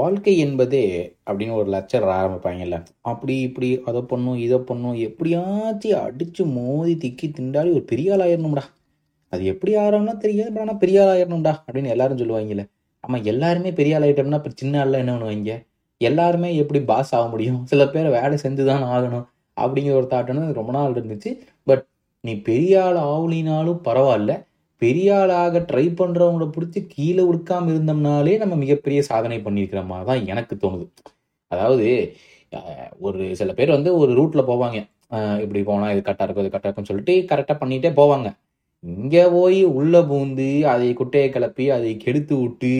வாழ்க்கை என்பதே அப்படின்னு ஒரு லெக்சர் ஆரம்பிப்பாங்கல்ல. அப்படி இப்படி அதை பண்ணும் இதை பண்ணும் எப்படியாச்சும் அடித்து மோதி திக்கி திண்டாடி ஒரு பெரிய ஆள் ஆயிடணும்டா அது எப்படி ஆகிறோம்னா தெரியாது பட் ஆனால் பெரிய ஆள் ஆயிடணும்டா அப்படின்னு எல்லாரும் சொல்லுவாங்கல்ல. ஆமாம் எல்லாருமே பெரிய ஆள் ஆயிட்டோம்னா இப்போ சின்ன ஆள்லாம் என்ன பண்ணுவாங்க? எல்லாருமே எப்படி பாஸ் ஆக முடியும்? சில பேர் வேலை செஞ்சு தான் ஆகணும் அப்படிங்கிற ஒரு தாட்டுன்னு ரொம்ப நாள் இருந்துச்சு. பட் நீ பெரிய ஆள் ஆகலினாலும் பரவாயில்ல. பெரிய ஆளாக ட்ரை பண்ணுறவங்கள பிடிச்சி கீழே உடுக்காமல் இருந்தோம்னாலே நம்ம மிகப்பெரிய சாதனை பண்ணியிருக்கிற மாதிரி தான் எனக்கு தோணுது. அதாவது ஒரு சில பேர் வந்து ஒரு ரூட்டில் போவாங்க. இப்படி போனால் இது கரெக்டாக இருக்கும் இது கரெக்டாக இருக்கும்னு சொல்லிட்டு கரெக்டாக பண்ணிட்டே போவாங்க. இங்கே போய் உள்ளே பூந்து அதை குட்டையை கிளப்பி அதை கெடுத்து விட்டு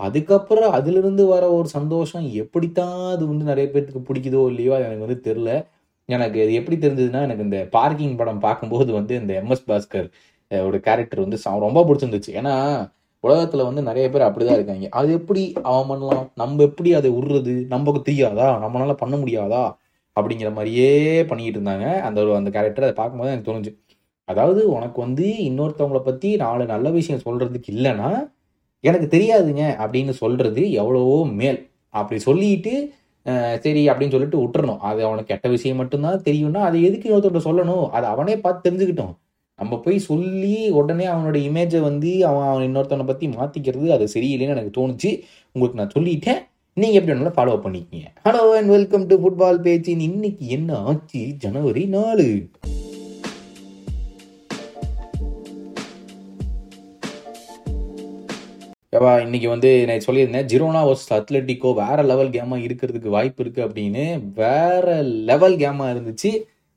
அதுக்கப்புறம் அதுலேருந்து வர ஒரு சந்தோஷம் எப்படித்தான் அது வந்து நிறைய பேர்த்துக்கு பிடிக்குதோ இல்லையோ அது எனக்கு வந்து தெரில எனக்கு அது எப்படி தெரிஞ்சதுன்னா எனக்கு இந்த பார்க்கிங் படம் பார்க்கும்போது வந்து இந்த எம்எஸ் பாஸ்கர் ஒரு கேரக்டர் வந்து ச- ரொம்ப பிடிச்சிருந்துச்சு. ஏன்னா உலகத்தில் வந்து நிறைய பேர் அப்படிதான் இருக்காங்க. அது எப்படி அவன் பண்ணலாம்? நம்ம எப்படி அதை உருறது நமக்கு தெரியாதா? நம்மளால பண்ண முடியாதா? அப்படிங்கிற மாதிரியே பண்ணிக்கிட்டு இருந்தாங்க. அந்த அந்த கேரக்டர் அதை பார்க்கும்போது எனக்கு தோணுச்சு. அதாவது உனக்கு வந்து இன்னொருத்தவங்கள பற்றி நாலு நல்ல விஷயம் சொல்கிறதுக்கு இல்லைன்னா எனக்கு தெரியாதுங்க அப்படின்னு சொல்கிறது எவ்வளவோ மேல். அப்படி சொல்லிட்டு சரி அப்படின்னு சொல்லிட்டு விட்டுறணும். அது அவனுக்கு கெட்ட விஷயம் மட்டும்தான் தெரியும்னா அதை எதுக்கு இன்னொருத்தவங்க சொல்லணும்? அதை அவனே பார்த்து தெரிஞ்சுக்கிட்டோம். நம்ம போய் சொல்லி உடனே அவனோட இமேஜை வந்து அவன் அவன் இன்னொருத்தவனை பற்றி மாற்றிக்கிறது அது சரியில்லைன்னு எனக்கு தோணுச்சு. உங்களுக்கு நான் சொல்லிட்டேன். நீங்கள் எப்படி வேணாலும் ஃபாலோ பண்ணிக்கிங்க. Hello and welcome to football பேச்சின் இன்னைக்கு என்ன ஆச்சு? ஜனவரி நாலு. ஏவா இன்னைக்கு வந்து நான் சொல்லியிருந்தேன் ஜிரோனா வர்சஸ் அத்லட்டிக்கோ வேற லெவல் கேமா இருக்கிறதுக்கு வாய்ப்பு இருக்கு அப்படின்னு. வேற லெவல் கேமா இருந்துச்சு.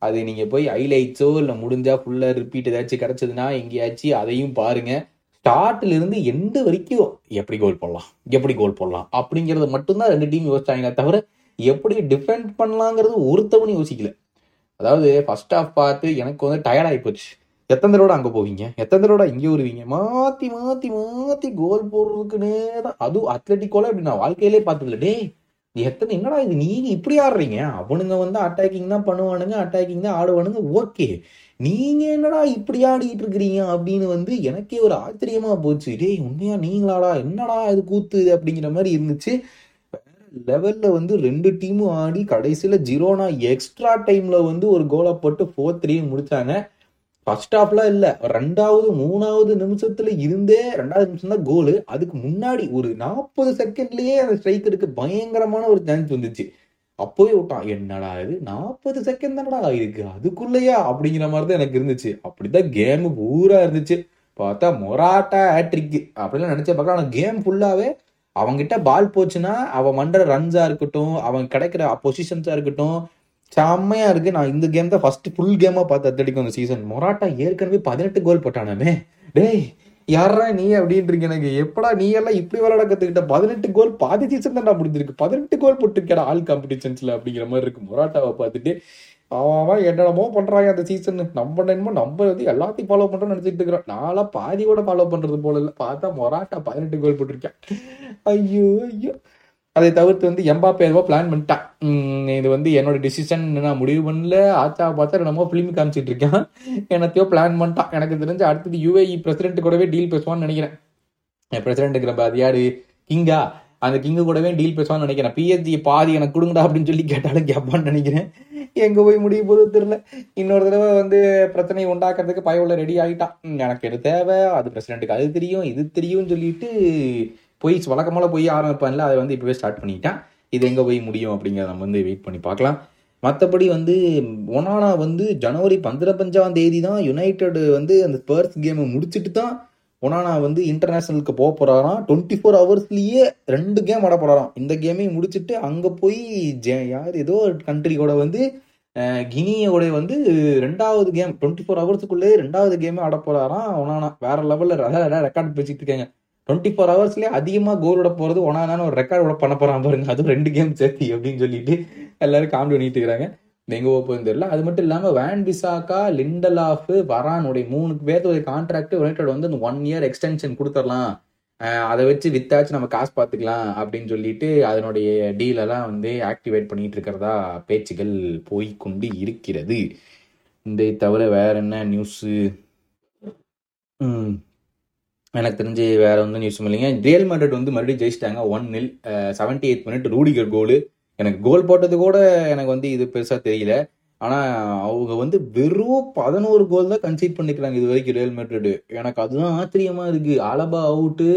அது நீங்கள் போய் ஹைலைட்ஸோ இல்லை முடிஞ்சா ஃபுல்லாக ரிப்பீட் ஏதாச்சும் கிடச்சதுன்னா எங்கேயாச்சும் அதையும் பாருங்க. ஸ்டார்ட்ல இருந்து எந்த வரைக்கும் எப்படி கோல் போடலாம்? எப்படி கோல் போடலாம்? அப்படிங்கிறது மட்டும்தான் ரெண்டு டீம் யோசிச்சாங்க தவிர எப்படி டிஃபெண்ட் பண்ணலாங்கிறது ஒருத்தவனும் யோசிக்கல. அதாவது ஃபர்ஸ்ட் ஆஃப் பார்த்து எனக்கு வந்து டயர்ட் ஆகி போச்சு. எத்தனை தடவை அங்கே போவீங்க? எத்தனை தடவை இங்கே வருவீங்க? மாற்றி மாற்றி மாற்றி கோல் போடுறதுக்குன்னே தான். அதுவும் அத்லட்டிக்கோல இப்படி நான் வாழ்க்கையிலே பார்த்ததில்ல. டேய் எத்தனை என்னடா இது? நீங்க இப்படி ஆடுறீங்க? அவனுங்க வந்து அட்டாக்கிங் தான் பண்ணுவானுங்க அட்டாக்கிங் தான் ஆடுவானுங்க. ஓகே நீங்க என்னடா இப்படி ஆடிட்டு இருக்கிறீங்க அப்படின்னு வந்து எனக்கே ஒரு ஆச்சரியமா போச்சு. டேய் உண்மையா நீங்களாடா? என்னடா இது கூத்து அப்படிங்கிற மாதிரி இருந்துச்சு. லெவல்ல வந்து ரெண்டு டீமும் ஆடி கடைசியில ஜீரோனா எக்ஸ்ட்ரா டைம்ல வந்து ஒரு கோலை போட்டு ஃபோர் த்ரீ முடிச்சாங்க. ஃபர்ஸ்ட் ஹாஃப்ல இல்லை. ரெண்டாவது மூணாவது நிமிஷத்துல இருந்தே ரெண்டாவது நிமிஷம் தான் கோலு அதுக்கு முன்னாடி ஒரு நாற்பது செகண்ட்லயே அந்த ஸ்ட்ரைக்கருக்கு பயங்கரமான ஒரு சான்ஸ் வந்துச்சு. அப்போவே விட்டான் என்னடா இது? நாற்பது செகண்ட் தானடா ஆயிருக்கு? அதுக்குள்ளேயா? அப்படிங்கிற மாதிரி தான் எனக்கு இருந்துச்சு. அப்படிதான் கேம் பூரா இருந்துச்சு. பார்த்தா மொராட்டா ஹேட்ரிக் அப்படிலாம் நினைச்ச பார்க்கலாம். ஆனால் கேம் ஃபுல்லாவே அவங்கிட்ட பால் போச்சுன்னா அவன் பண்ற ரன்ஸா இருக்கட்டும் அவன் கிடைக்கிற பொசிஷன்ஸா இருக்கட்டும் செம்மையாக இருக்குது நான் இந்த கேம் தான் ஃபஸ்ட்டு ஃபுல் கேமாக பார்த்து அத்தடிக்கும் அந்த சீசன் மொராட்டா ஏற்கனவே பதினெட்டு கோல் போட்டானாமே டேய் யாரா நீ அப்படின்றீங்க எனக்கு? எப்படா நீ எல்லாம் இப்படி விளையாட கற்றுக்கிட்ட பதினெட்டு கோல் பாதி சீசன் தான் முடிஞ்சிருக்கு. பதினெட்டு கோல் போட்டுருக்கடா ஆல் காம்படிஷன்ஸில் அப்படிங்கிற மாதிரி இருக்கு. மொராட்டாவை பார்த்துட்டு அவன் அவன் என்னென்னமோ பண்ணுறாங்க அந்த சீசன் நம்ம என்னமோ நம்ம வந்து எல்லாத்தையும் ஃபாலோ பண்ணுறோம்னு நினச்சிட்டு இருக்கிறோம். நான்லாம் பாதி கூட ஃபாலோ பண்ணுறது போல இல்லை. பார்த்தா மொராட்டா பதினெட்டு கோல் போட்டிருக்கேன் ஐயோ ஐயோ. அதை தவிர்த்து வந்து எம்பாப்பே ஏதோ பிளான் பண்ணிட்டான். இது வந்து என்னோட டிசிஷன் நான் முடிவு பண்ணல. ஆச்சா பார்த்தா என்னமோ ஃபிலிம் காமிச்சிட்டு இருக்கேன். என்னத்தையோ பிளான் பண்ணிட்டான். எனக்கு தெரிஞ்சு அடுத்தது யுஏஇ பிரசிடென்ட் கூடவே டீல் பேசுவான்னு நினைக்கிறேன். பிரசிடென்ட்டுங்கிற அது யாரு? கிங்கா. அந்த கிங்கு கூடவே டீல் பேசுவான்னு நினைக்கிறேன். பிஎஸ்ஜி பாதி எனக்கு கொடுங்கடா அப்படின்னு சொல்லி கேட்டாலும் கேட்பான்னு நினைக்கிறேன். எங்கே போய் முடிய போதோ தெரியல. இன்னொரு தடவை வந்து பிரச்சனை உண்டாக்குறதுக்கு பயவுள்ள ரெடி ஆகிட்டான் எனக்கு எது தேவை? அது பிரசிடென்ட்டுக்கு அது தெரியும் இது தெரியும்னு சொல்லிட்டு போய் வழக்கமாக போய் ஆரம்பிப்பேன்ல அதை வந்து இப்போவே ஸ்டார்ட் பண்ணிட்டேன் இது எங்கே போய் முடியும் அப்படிங்கிறத நம்ம வந்து வெயிட் பண்ணி பார்க்கலாம். மற்றபடி வந்து ஒனானா வந்து ஜனவரி பந்திரப்பஞ்சாம் தேதி தான் யுனைடெட் வந்து அந்த ஸ்பர்ஸ் கேமை முடிச்சுட்டு தான் ஒனானா வந்து இன்டர்நேஷ்னலுக்கு போக போகிறாராம் டுவெண்ட்டி ஃபோர் ஹவர்ஸ்லேயே ரெண்டு கேம் ஆட போகிறாராம் இந்த கேமையும் முடிச்சுட்டு அங்கே போய் ஜே யார் ஏதோ ஒரு கண்ட்ரி கூட வந்து அஹ், கினியோட வந்து ரெண்டாவது கேம் டுவெண்ட்டி ஃபோர் ஹவர்ஸுக்குள்ளே ரெண்டாவது கேமே ஆட போகிறாராம் ஒனானா. வேற லெவலில் ரெக்கார்ட் பேசிட்டு இருக்காங்க. டுவெண்ட்டி ஃபோர் ஹவர்ஸ்லேயே அதிகமாக கோல் விட போகிறது ஒனானான்னு ஒரு ரெக்கார்ட் விட பண்ண போகிறான் பாருங்க. அதுவும் ரெண்டு கேம் சேர்த்தி அப்படின்னு சொல்லிட்டு எல்லாரும் காமெடி பண்ணிட்டு இருக்கிறாங்க. எங்கே போக போகுதுன்னு தெரியல. அது மட்டும் இல்லாமல் வேன் பிசாக்கா லிண்டலாஃப் வரானுடைய மூணு பேர்த்துடைய கான்ட்ராக்ட் யுனைடெட் வந்து அந்த ஒன் இயர் எக்ஸ்டென்ஷன் கொடுத்துடலாம். அதை வச்சு வித்தாச்சு நம்ம காசு பார்த்துக்கலாம் அப்படின்னு சொல்லிட்டு அதனுடைய டீலெல்லாம் வந்து ஆக்டிவேட் பண்ணிட்டு இருக்கிறதா பேச்சுகள் போய் கொண்டு இருக்கிறது. இதை தவிர வேற என்ன நியூஸு எனக்கு தெரிஞ்சு வேற வந்து நியூஸும் இல்லைங்க. ரியல் மேட்ரிட் வந்து மறுபடியும் ஜெயிச்சிட்டாங்க. One nil seventy eight minute Rudiger கோலு எனக்கு கோல் போட்டது கூட எனக்கு வந்து இது பெருசாக தெரியல. ஆனால் அவங்க வந்து வெறும் பதினோரு கோல் தான் கன்சீட் பண்ணிக்கிறாங்க இது வரைக்கும் ரியல் மேட்ரிட் எனக்கு அதுதான் ஆச்சரியமாக இருக்குது Alaba out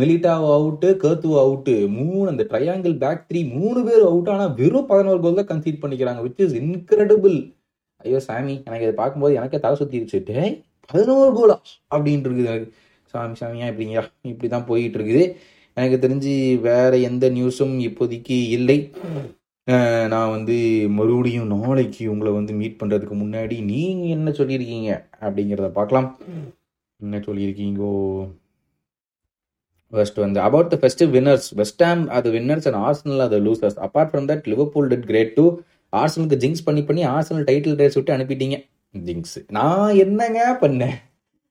Militao out Courtois out மூணு அந்த ட்ரையாங்கிள் பேக் த்ரீ மூணு பேர் அவுட் ஆனால் வெறும் பதினோரு கோல் தான் கன்சீட் பண்ணிக்கிறாங்க விச் இஸ் இன்க்ரெடிபிள் ஐயோ சாமி எனக்கு இதை பார்க்கும்போது எனக்கே தலை சுற்றி டேய் பதினோரு கோலா அப்படின்ட்டு இருக்குது எனக்கு. சாமி சாமியா இப்படிங்க இப்படி தான் போயிட்டு இருக்குது எனக்கு தெரிஞ்சு வேற எந்த நியூஸும் இப்போதைக்கு இல்லை. நான் வந்து மறுபடியும் நாளைக்கு உங்களை வந்து மீட் பண்ணுறதுக்கு முன்னாடி நீங்கள் என்ன சொல்லியிருக்கீங்க அப்படிங்கிறத பார்க்கலாம். என்ன சொல்லியிருக்கீங்கோ? ஃபர்ஸ்ட் வந்து about the first winners West Ham அது வின்னர்ஸ் அண்ட் ஆர்சனல் அது losers apart from that Liverpool did great too ஆர்சனலுக்கு jinx பண்ணி பண்ணி ஆர்சனல் டைட்டில் ரேஸ் விட்டு அனுப்பிட்டீங்க. ஜிங்ஸ் நான் என்னங்க பண்ணேன்?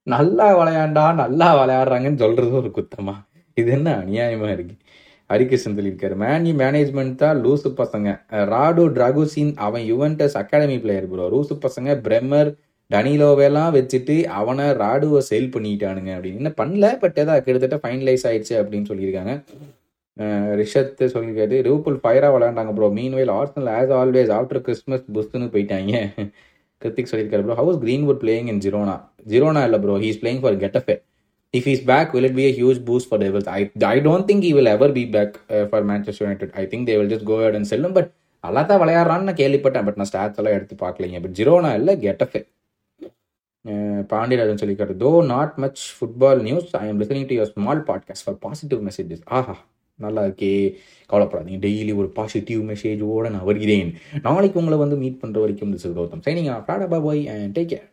நல்லா விளையாண்டா நல்லா விளையாடுறாங்கன்னு சொல்றது ஒரு குத்தமா? இது என்ன அநியாயமா இருக்கு? ஹரிகிருஷ்ணன் சொல்லியிருக்காரு மேனி மேனேஜ்மெண்ட் தான் லூசு பசங்க. ராடோ டிராகுசின் அவன் யுவன்டஸ் அகாடமி பிளேயர் ப்ரோ லூசு பசங்க பிரம்மர் டனிலோவெல்லாம் வச்சுட்டு அவனை ராடுவை சேல் பண்ணிட்டானுங்க. அப்படின்னு. என்ன பண்ணல பட் ஏதாவது கிட்டத்தட்ட ஃபைனலைஸ் ஆயிடுச்சு அப்படின்னு சொல்லியிருக்காங்க. ரிஷத் சொல்லியிருக்காரு லிவர்பூல் ஃபயராக விளையாண்டாங்க bro meanwhile Arsenal as always after Christmas புஸ்துன்னு போயிட்டாங்க. கிருத்திக் சொல்லியிருக்காரு bro how's Greenwood playing in Girona Girona இல்லை bro he's playing for Getafe if is back will it be a huge boost for Devils. I I don't think he will ever be back uh, for Manchester United. I think they will just go ahead and sell நல்லா தான் விளையாடுறான்னு நான் கேள்விப்பட்டேன். But நான் stats எல்லாம் எடுத்து பார்க்கலைங்க. But Girona இல்லை கெட்டஃபே பாண்டியராஜன் சொல்லிக்கிறது though not much football news I am listening to your small podcast for positive messages ஆஹா. நல்லா இருக்கே கவலைப்படாதீங்க. டெய்லி ஒரு பாசிட்டிவ் மெசேஜோடு நான் வருகிறேன். நாளைக்கு உங்களை வந்து மீட் பண்ணுற வரைக்கும் திஸ் கௌதம் சைனிங் ஆஃப் டாடா பாய் அண்ட் டேக் கேர்